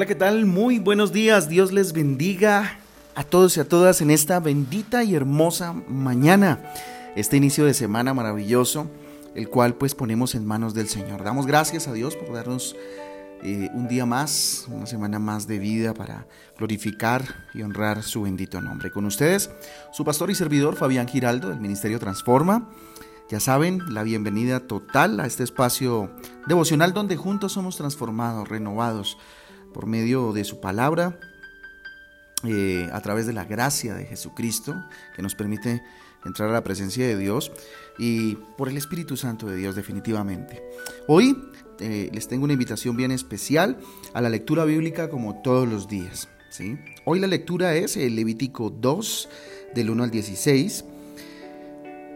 Hola, ¿qué tal? Muy buenos días. Dios les bendiga a todos y a todas en esta bendita y hermosa mañana. Este inicio de semana maravilloso, el cual pues ponemos en manos del Señor. Damos gracias a Dios por darnos eh, un día más, una semana más de vida para glorificar y honrar su bendito nombre. Con ustedes, su pastor y servidor Fabián Giraldo del Ministerio Transforma. Ya saben, la bienvenida total a este espacio devocional donde juntos somos transformados, renovados por medio de su palabra, eh, a través de la gracia de Jesucristo, que nos permite entrar a la presencia de Dios, y por el Espíritu Santo de Dios definitivamente. Hoy eh, les tengo una invitación bien especial a la lectura bíblica como todos los días. ¿sí? Hoy la lectura es el Levítico 2 del 1 al 16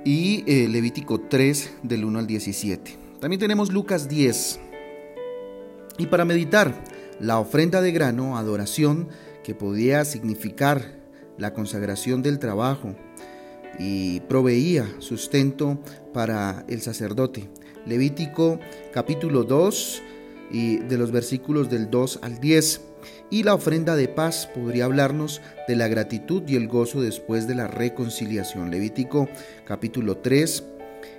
y el Levítico 3 del 1 al 17. También tenemos Lucas 10. Y para meditar, la ofrenda de grano, adoración, que podía significar la consagración del trabajo y proveía sustento para el sacerdote. Levítico capítulo 2 y de los versículos del 2 al 10. Y la ofrenda de paz podría hablarnos de la gratitud y el gozo después de la reconciliación. Levítico capítulo 3,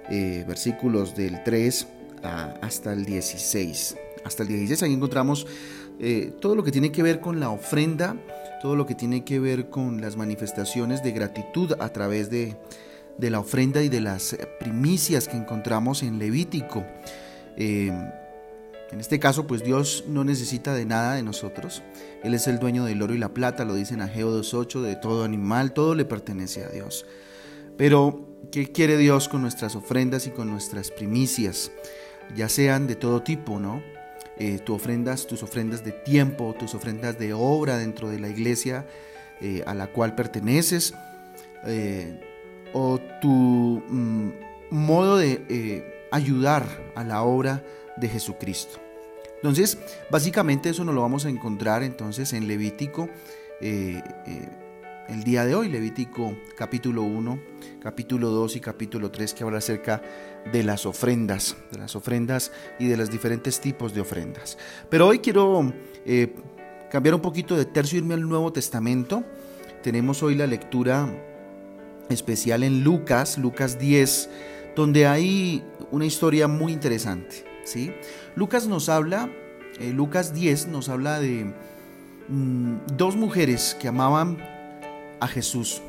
eh, versículos del 3 hasta el 16. Hasta el 16 ahí encontramos eh, todo lo que tiene que ver con la ofrenda, todo lo que tiene que ver con las manifestaciones de gratitud a través de, la ofrenda y de las primicias que encontramos en Levítico. Eh, en este caso, pues Dios no necesita de nada de nosotros. Él es el dueño del oro y la plata, lo dice en Ageo 2.8, de todo animal, todo le pertenece a Dios. Pero, ¿qué quiere Dios con nuestras ofrendas y con nuestras primicias? Ya sean de todo tipo, ¿no? Eh, tus ofrendas, tus ofrendas de tiempo, tus ofrendas de obra dentro de la iglesia eh, a la cual perteneces, eh, o tu mm, modo de ayudar a la obra de Jesucristo. Entonces, básicamente eso nos lo vamos a encontrar entonces en Levítico el día de hoy, Levítico capítulo 1, capítulo 2 y capítulo 3, que habla acerca de las ofrendas, de las ofrendas y de los diferentes tipos de ofrendas. Pero hoy quiero eh, cambiar un poquito de tercio, irme al Nuevo Testamento. Tenemos hoy la lectura especial en Lucas, Lucas 10, donde hay una historia muy interesante. ¿sí? Lucas nos habla, eh, Lucas 10 nos habla de mm, dos mujeres que amaban a Jesús,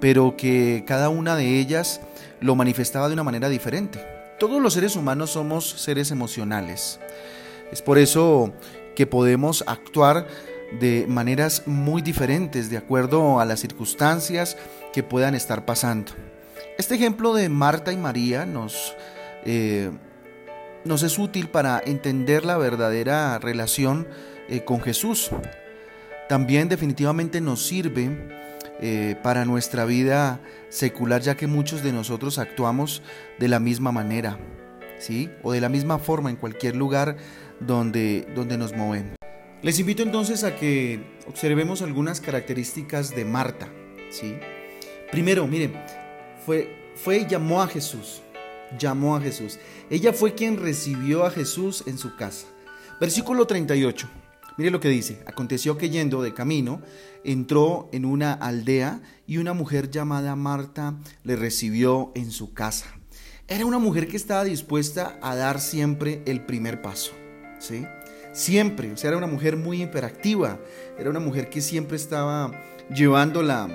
pero que cada una de ellas lo manifestaba de una manera diferente. Todos los seres humanos somos seres emocionales. Es por eso que podemos actuar de maneras muy diferentes de acuerdo a las circunstancias que puedan estar pasando. Este ejemplo de Marta y María nos, eh, nos es útil para entender la verdadera relación eh, con Jesús. También definitivamente nos sirve eh, para nuestra vida secular, ya que muchos de nosotros actuamos de la misma manera, ¿sí? O de la misma forma en cualquier lugar donde, donde nos movemos. Les invito entonces a que observemos algunas características de Marta, ¿sí? Primero, miren, fue, fue y llamó a Jesús, llamó a Jesús. Ella fue quien recibió a Jesús en su casa. Versículo 38. Mire lo que dice. Aconteció que yendo de camino, entró en una aldea y una mujer llamada Marta le recibió en su casa. Era una mujer que estaba dispuesta a dar siempre el primer paso. ¿sí? Siempre. O sea, era una mujer muy hiperactiva. Era una mujer que siempre estaba llevando la,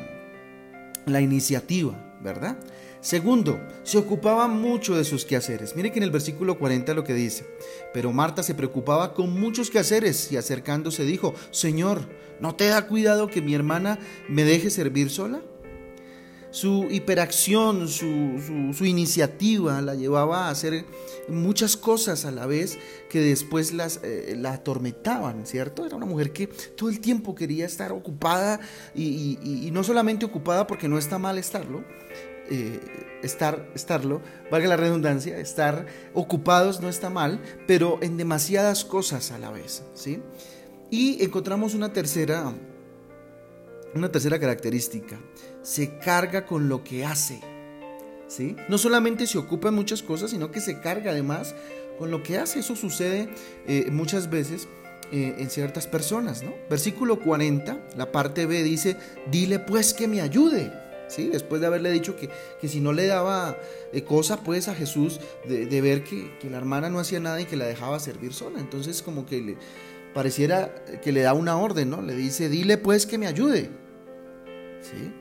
la iniciativa, ¿verdad? Segundo, se ocupaba mucho de sus quehaceres. Mire que en el versículo 40 lo que dice. Pero Marta se preocupaba con muchos quehaceres y acercándose dijo, Señor, ¿no te da cuidado que mi hermana me deje servir sola? Su hiperacción, su, iniciativa la llevaba a hacer muchas cosas a la vez que después las, eh, la atormentaban, ¿cierto? Era una mujer que todo el tiempo quería estar ocupada y no solamente ocupada porque no está mal estarlo, eh, estar, estarlo, valga la redundancia, estar ocupados no está mal, pero en demasiadas cosas a la vez, ¿sí? Y encontramos una tercera, una tercera característica, se carga con lo que hace, ¿sí? No solamente se ocupa en muchas cosas, sino que se carga además con lo que hace. Eso sucede eh, muchas veces eh, en ciertas personas. ¿no? Versículo 40, la parte B dice, dile pues que me ayude. ¿Sí? Después de haberle dicho que, si no le daba eh, cosa pues a Jesús de, ver que, que, la hermana no hacía nada y que la dejaba servir sola. Entonces como que le pareciera que le da una orden, ¿no? Le dice, dile pues que me ayude. ¿Sí?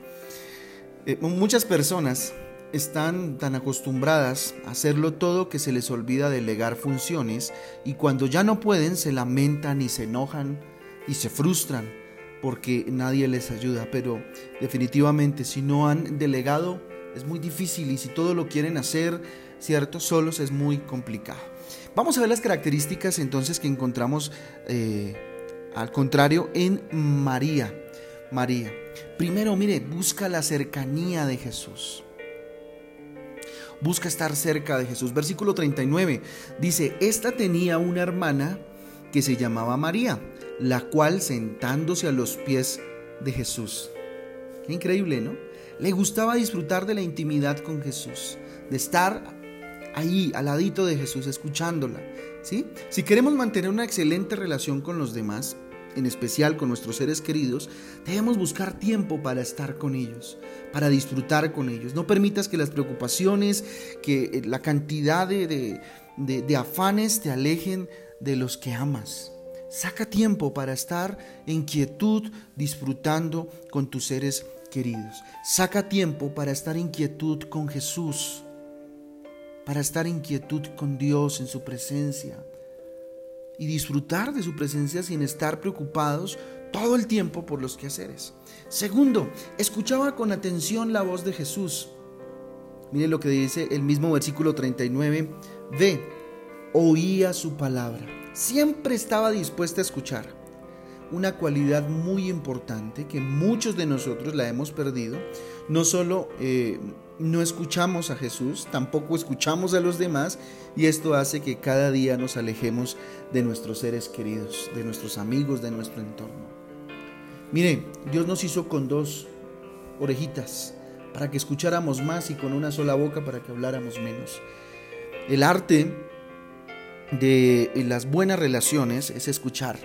Eh, muchas personas están tan acostumbradas a hacerlo todo que se les olvida delegar funciones y cuando ya no pueden se lamentan y se enojan y se frustran porque nadie les ayuda. Pero definitivamente si no han delegado es muy difícil y si todo lo quieren hacer, ¿cierto? Solos es muy complicado. Vamos a ver las características entonces que encontramos eh, al contrario en María. María. Primero, mire, busca la cercanía de Jesús busca estar cerca de Jesús. Versículo 39 dice, esta tenía una hermana que se llamaba María, la cual sentándose a los pies de Jesús. Qué increíble, ¿no? Le gustaba disfrutar de la intimidad con Jesús, de estar ahí, al ladito de Jesús, escuchándola. ¿sí? Si queremos mantener una excelente relación con los demás, en especial con nuestros seres queridos, debemos buscar tiempo para estar con ellos, para disfrutar con ellos. No permitas que las preocupaciones, que eh, la cantidad de, de, afanes te alejen de los que amas. Saca tiempo para estar en quietud disfrutando con tus seres queridos. Saca tiempo para estar en quietud con Jesús, para estar en quietud con Dios en su presencia y disfrutar de su presencia sin estar preocupados todo el tiempo por los quehaceres. Segundo, escuchaba con atención la voz de Jesús. Mire lo que dice el mismo versículo 39. Ve, oía su palabra. Siempre estaba dispuesta a escuchar. Una cualidad muy importante que muchos de nosotros la hemos perdido. No solo eh, no escuchamos a Jesús, tampoco escuchamos a los demás y esto hace que cada día nos alejemos de nuestros seres queridos, de nuestros amigos, de nuestro entorno. Mire, Dios nos hizo con dos orejitas para que escucháramos más y con una sola boca para que habláramos menos. El arte de las buenas relaciones es escuchar,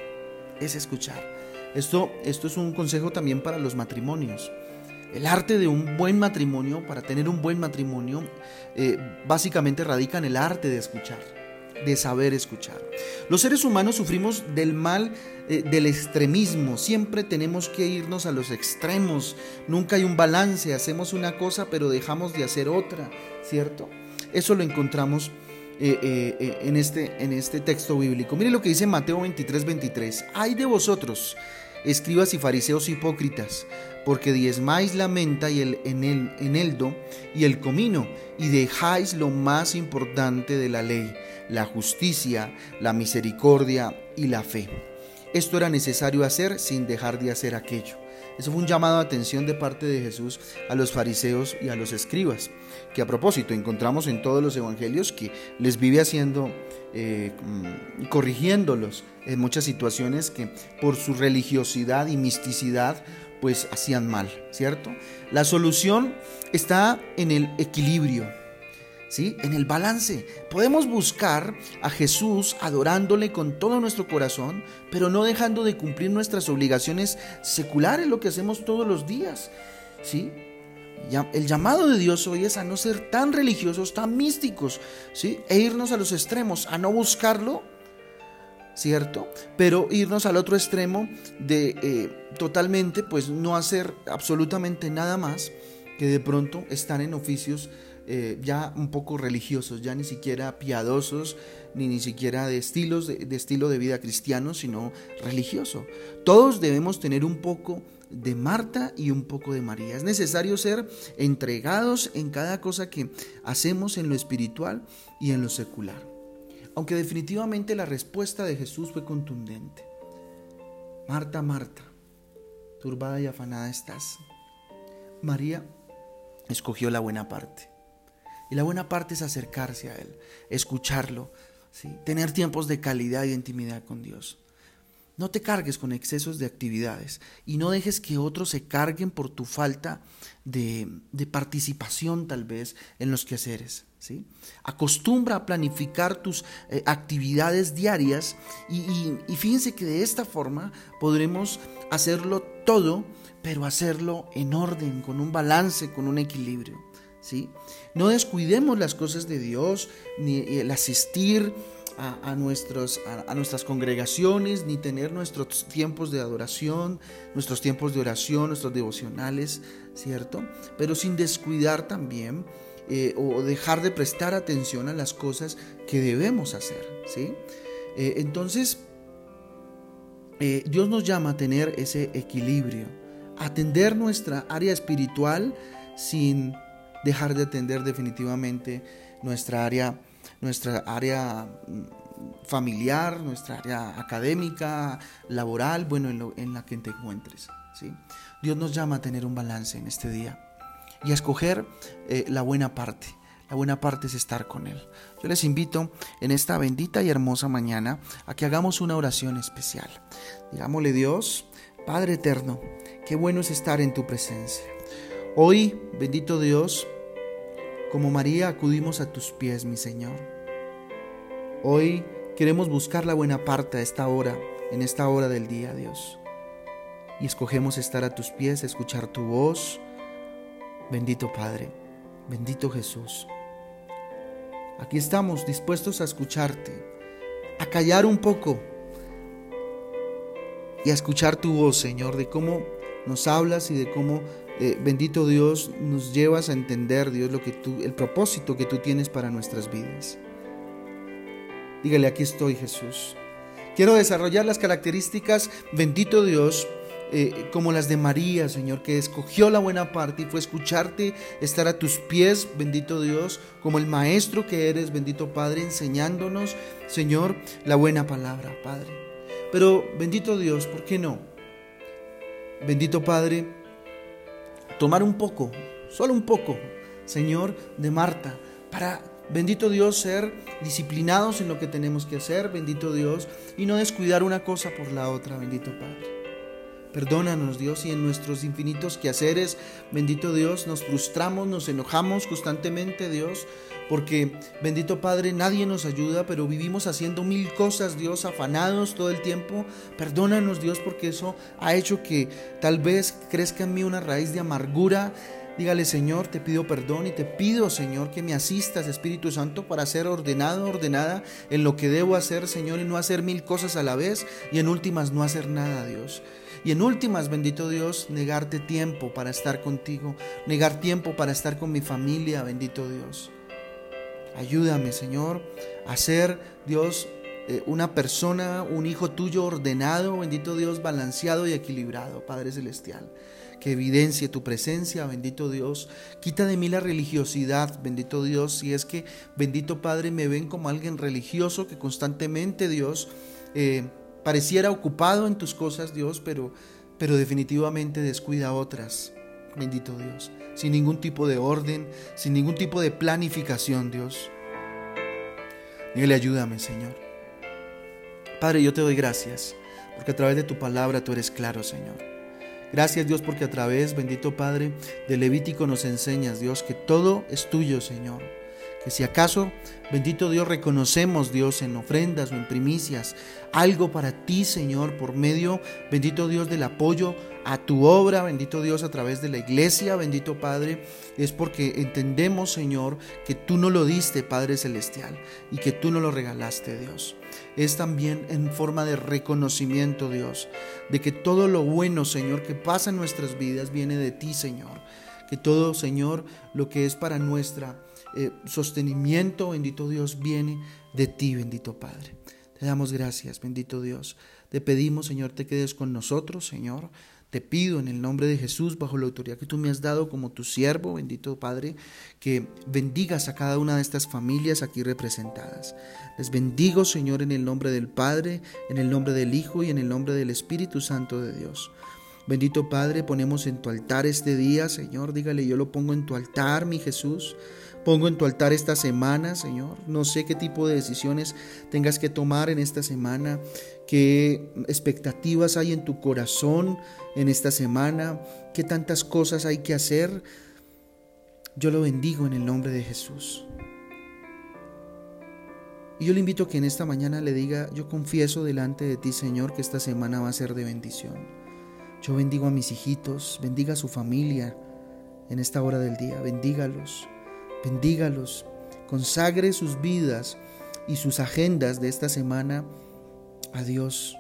es escuchar. Esto, esto es un consejo también para los matrimonios. El arte de un buen matrimonio, para tener un buen matrimonio, eh, básicamente radica en el arte de escuchar, de saber escuchar. Los seres humanos sufrimos del mal eh, del extremismo, siempre tenemos que irnos a los extremos, nunca hay un balance, hacemos una cosa pero dejamos de hacer otra, ¿cierto? Eso lo encontramos eh, en, este, en este texto bíblico. Mire lo que dice Mateo 23, 23. Hay de vosotros, escribas y fariseos hipócritas, porque diezmáis la menta y el eneldo y el comino, y dejáis lo más importante de la ley, la justicia, la misericordia y la fe. Esto era necesario hacer sin dejar de hacer aquello. Eso fue un llamado de atención de parte de Jesús a los fariseos y a los escribas, que a propósito encontramos en todos los evangelios que les vive haciendo, eh, corrigiéndolos en muchas situaciones que por su religiosidad y misticidad pues hacían mal, ¿cierto? La solución está en el equilibrio, ¿sí? En el balance. Podemos buscar a Jesús adorándole con todo nuestro corazón, pero no dejando de cumplir nuestras obligaciones seculares, lo que hacemos todos los días, ¿sí? El llamado de Dios hoy es a no ser tan religiosos, tan místicos, ¿sí? E irnos a los extremos, a no buscarlo ¿cierto? Pero irnos al otro extremo de eh, totalmente, pues no hacer absolutamente nada más que de pronto están en oficios eh, ya un poco religiosos, ya ni siquiera piadosos, ni ni siquiera de estilos de, de estilo de vida cristiano, sino religioso. Todos debemos tener un poco de Marta y un poco de María. Es necesario ser entregados en cada cosa que hacemos en lo espiritual y en lo secular aunque definitivamente la respuesta de Jesús fue contundente. Marta, Marta, turbada y afanada estás. María escogió la buena parte. Y la buena parte es acercarse a Él, escucharlo, tener tiempos de calidad y intimidad con Dios. No te cargues con excesos de actividades y no dejes que otros se carguen por tu falta de, participación tal vez en los quehaceres. Acostumbra a planificar tus eh, actividades diarias y, y fíjense que de esta forma podremos hacerlo todo, pero hacerlo en orden, con un balance, con un equilibrio. ¿Sí? No descuidemos las cosas de Dios, ni el asistir a, nuestros, a, nuestras congregaciones, ni tener nuestros tiempos de adoración, nuestros tiempos de oración, nuestros devocionales, ¿cierto? Pero sin descuidar también eh, o dejar de prestar atención a las cosas que debemos hacer, ¿sí? Eh, entonces, eh, Dios nos llama a tener ese equilibrio, atender nuestra área espiritual sin dejar de atender definitivamente nuestra área nuestra área mm, familiar, nuestra área académica, laboral, bueno, en, la que te encuentres. ¿sí? Dios nos llama a tener un balance en este día y a escoger eh, la buena parte. La buena parte es estar con Él. Yo les invito en esta bendita y hermosa mañana a que hagamos una oración especial. Digámosle Dios, Padre eterno, qué bueno es estar en tu presencia. Hoy, bendito Dios, como María acudimos a tus pies, mi Señor. Hoy queremos buscar la buena parte a esta hora, en esta hora del día, Dios. Y escogemos estar a tus pies, escuchar tu voz. Bendito Padre, bendito Jesús. Aquí estamos dispuestos a escucharte, a callar un poco y a escuchar tu voz, Señor, de cómo nos hablas y de cómo eh, bendito Dios, nos llevas a entender, Dios, lo que tú, el propósito que tú tienes para nuestras vidas. Dígale, aquí estoy, Jesús. Quiero desarrollar las características, bendito Dios, eh, como las de María, Señor, que escogió la buena parte y fue escucharte, estar a tus pies, bendito Dios, como el maestro que eres, bendito Padre, enseñándonos, Señor, la buena palabra, Padre. Pero, bendito Dios, ¿por qué no? Bendito Padre, tomar un poco, solo un poco, Señor, de Marta, para, bendito Dios, ser disciplinados en lo que tenemos que hacer, bendito Dios, y no descuidar una cosa por la otra, bendito Padre. Perdónanos, Dios, y en nuestros infinitos quehaceres, bendito Dios, nos frustramos, nos enojamos constantemente, Dios, porque, bendito Padre, nadie nos ayuda, pero vivimos haciendo mil cosas, Dios, afanados todo el tiempo. Perdónanos, Dios, porque eso ha hecho que tal vez crezca en mí una raíz de amargura. Dígale, Señor, te pido perdón y te pido, Señor, que me asistas, Espíritu Santo, para ser ordenado, ordenada en lo que debo hacer, Señor, y no hacer mil cosas a la vez y en últimas no hacer nada, Dios. Y en últimas, bendito Dios, negarte tiempo para estar contigo, negar tiempo para estar con mi familia, bendito Dios. Ayúdame, Señor, a ser, Dios, eh, una persona, un hijo tuyo ordenado, bendito Dios, balanceado y equilibrado, Padre Celestial. Que evidencie tu presencia, bendito Dios. Quita de mí la religiosidad, bendito Dios. Si es que, bendito Padre, me ven como alguien religioso que constantemente, Dios, eh, pareciera ocupado en tus cosas, Dios, pero, pero definitivamente descuida otras. Bendito Dios. Sin ningún tipo de orden, sin ningún tipo de planificación, Dios. Dígale, ayúdame, Señor. Padre, yo te doy gracias, porque a través de tu palabra tú eres claro, Señor. Gracias, Dios, porque a través, bendito Padre, de Levítico nos enseñas, Dios, que todo es tuyo, Señor que si acaso, bendito Dios, reconocemos, Dios, en ofrendas o en primicias, algo para ti, Señor, por medio, bendito Dios, del apoyo a tu obra, bendito Dios, a través de la iglesia, bendito Padre, es porque entendemos, Señor, que tú no lo diste, Padre Celestial, y que tú no lo regalaste, Dios. Es también en forma de reconocimiento, Dios, de que todo lo bueno, Señor, que pasa en nuestras vidas viene de ti, Señor. Que todo, Señor, lo que es para nuestra eh, sostenimiento, bendito Dios, viene de ti, bendito Padre. Te damos gracias, bendito Dios. Te pedimos, Señor, te quedes con nosotros, Señor. Te pido en el nombre de Jesús, bajo la autoridad que tú me has dado como tu siervo, bendito Padre, que bendigas a cada una de estas familias aquí representadas. Les bendigo, Señor, en el nombre del Padre, en el nombre del Hijo y en el nombre del Espíritu Santo de Dios. Bendito Padre, ponemos en tu altar este día, Señor, dígale, yo lo pongo en tu altar, mi Jesús pongo en tu altar esta semana, Señor. No sé qué tipo de decisiones tengas que tomar en esta semana, qué expectativas hay en tu corazón en esta semana, qué tantas cosas hay que hacer. Yo lo bendigo en el nombre de Jesús. Y yo le invito a que en esta mañana le diga, yo confieso delante de ti, Señor, que esta semana va a ser de bendición. Yo bendigo a mis hijitos, bendiga a su familia en esta hora del día, bendígalos bendígalos, consagre sus vidas y sus agendas de esta semana a Dios.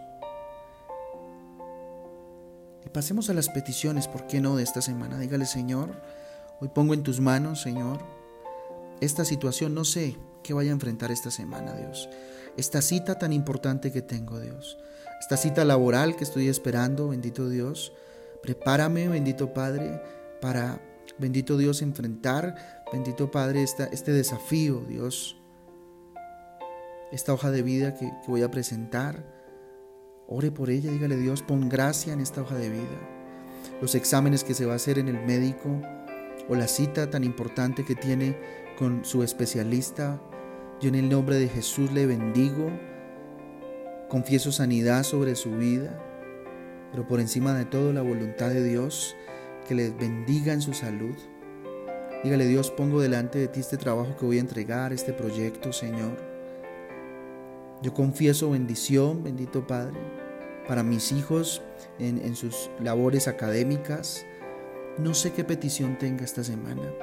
Y pasemos a las peticiones, ¿por qué no?, de esta semana. Dígale, Señor, hoy pongo en tus manos, Señor, esta situación, no sé qué vaya a enfrentar esta semana, Dios. Esta cita tan importante que tengo, Dios. Esta cita laboral que estoy esperando, bendito Dios. Prepárame, bendito Padre, para Bendito Dios, enfrentar, bendito Padre, esta, este desafío, Dios, esta hoja de vida que, voy a presentar. Ore por ella, dígale Dios, pon gracia en esta hoja de vida. Los exámenes que se va a hacer en el médico o la cita tan importante que tiene con su especialista. Yo en el nombre de Jesús le bendigo, confieso sanidad sobre su vida, pero por encima de todo la voluntad de Dios que les bendiga en su salud. Dígale, Dios, pongo delante de ti este trabajo que voy a entregar, este proyecto, Señor. Yo confieso bendición, bendito Padre, para mis hijos en, en sus labores académicas. No sé qué petición tenga esta semana.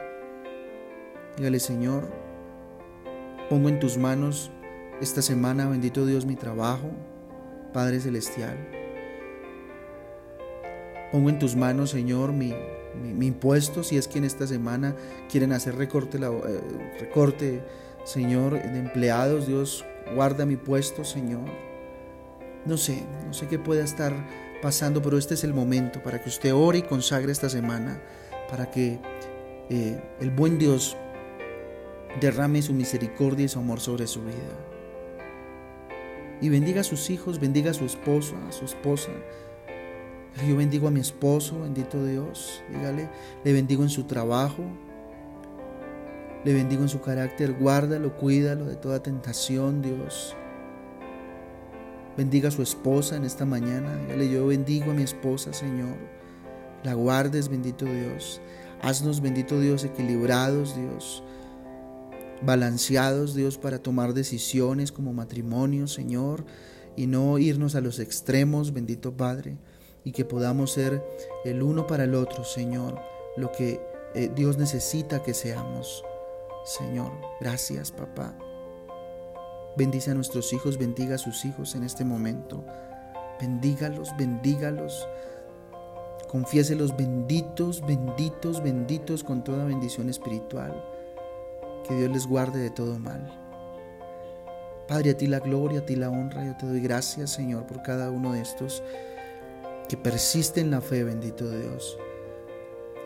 Dígale, Señor, pongo en tus manos esta semana, bendito Dios, mi trabajo, Padre Celestial. Pongo en tus manos, Señor, mi, impuesto, si es que en esta semana quieren hacer recorte, eh, recorte, Señor, de empleados, Dios, guarda mi puesto, Señor. No sé, no sé qué pueda estar pasando, pero este es el momento para que usted ore y consagre esta semana, para que eh, el buen Dios derrame su misericordia y su amor sobre su vida. Y bendiga a sus hijos, bendiga a su esposo, a su esposa, yo bendigo a mi esposo, bendito Dios. Dígale, le bendigo en su trabajo. Le bendigo en su carácter. Guárdalo, cuídalo de toda tentación, Dios. Bendiga a su esposa en esta mañana. Dígale, yo bendigo a mi esposa, Señor. La guardes, bendito Dios. Haznos, bendito Dios, equilibrados, Dios. Balanceados, Dios, para tomar decisiones como matrimonio, Señor. Y no irnos a los extremos, bendito Padre y que podamos ser el uno para el otro, Señor, lo que eh, Dios necesita que seamos. Señor, gracias, papá. Bendice a nuestros hijos, bendiga a sus hijos en este momento. Bendígalos, bendígalos. Confiéselos benditos, benditos, benditos con toda bendición espiritual. Que Dios les guarde de todo mal. Padre, a ti la gloria, a ti la honra. Yo te doy gracias, Señor, por cada uno de estos que persiste en la fe, bendito Dios,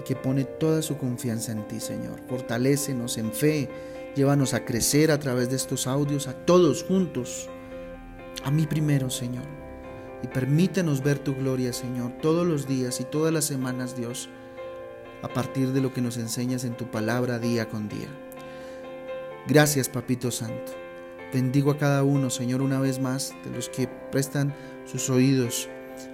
y que pone toda su confianza en ti, Señor. Fortalécenos en fe, llévanos a crecer a través de estos audios, a todos juntos, a mí primero, Señor. Y permítenos ver tu gloria, Señor, todos los días y todas las semanas, Dios, a partir de lo que nos enseñas en tu palabra día con día. Gracias, Papito Santo. Bendigo a cada uno, Señor, una vez más, de los que prestan sus oídos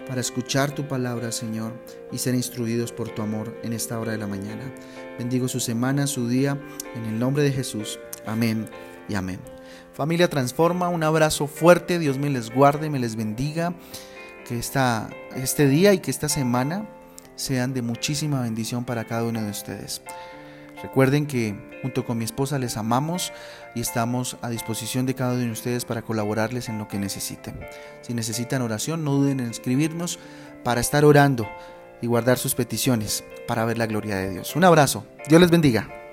para escuchar tu palabra, Señor, y ser instruidos por tu amor en esta hora de la mañana. Bendigo su semana, su día, en el nombre de Jesús. Amén y amén. Familia Transforma, un abrazo fuerte, Dios me les guarde, me les bendiga, que esta, este día y que esta semana sean de muchísima bendición para cada uno de ustedes. Recuerden que junto con mi esposa les amamos y estamos a disposición de cada uno de ustedes para colaborarles en lo que necesiten. Si necesitan oración, no duden en escribirnos para estar orando y guardar sus peticiones para ver la gloria de Dios. Un abrazo. Dios les bendiga.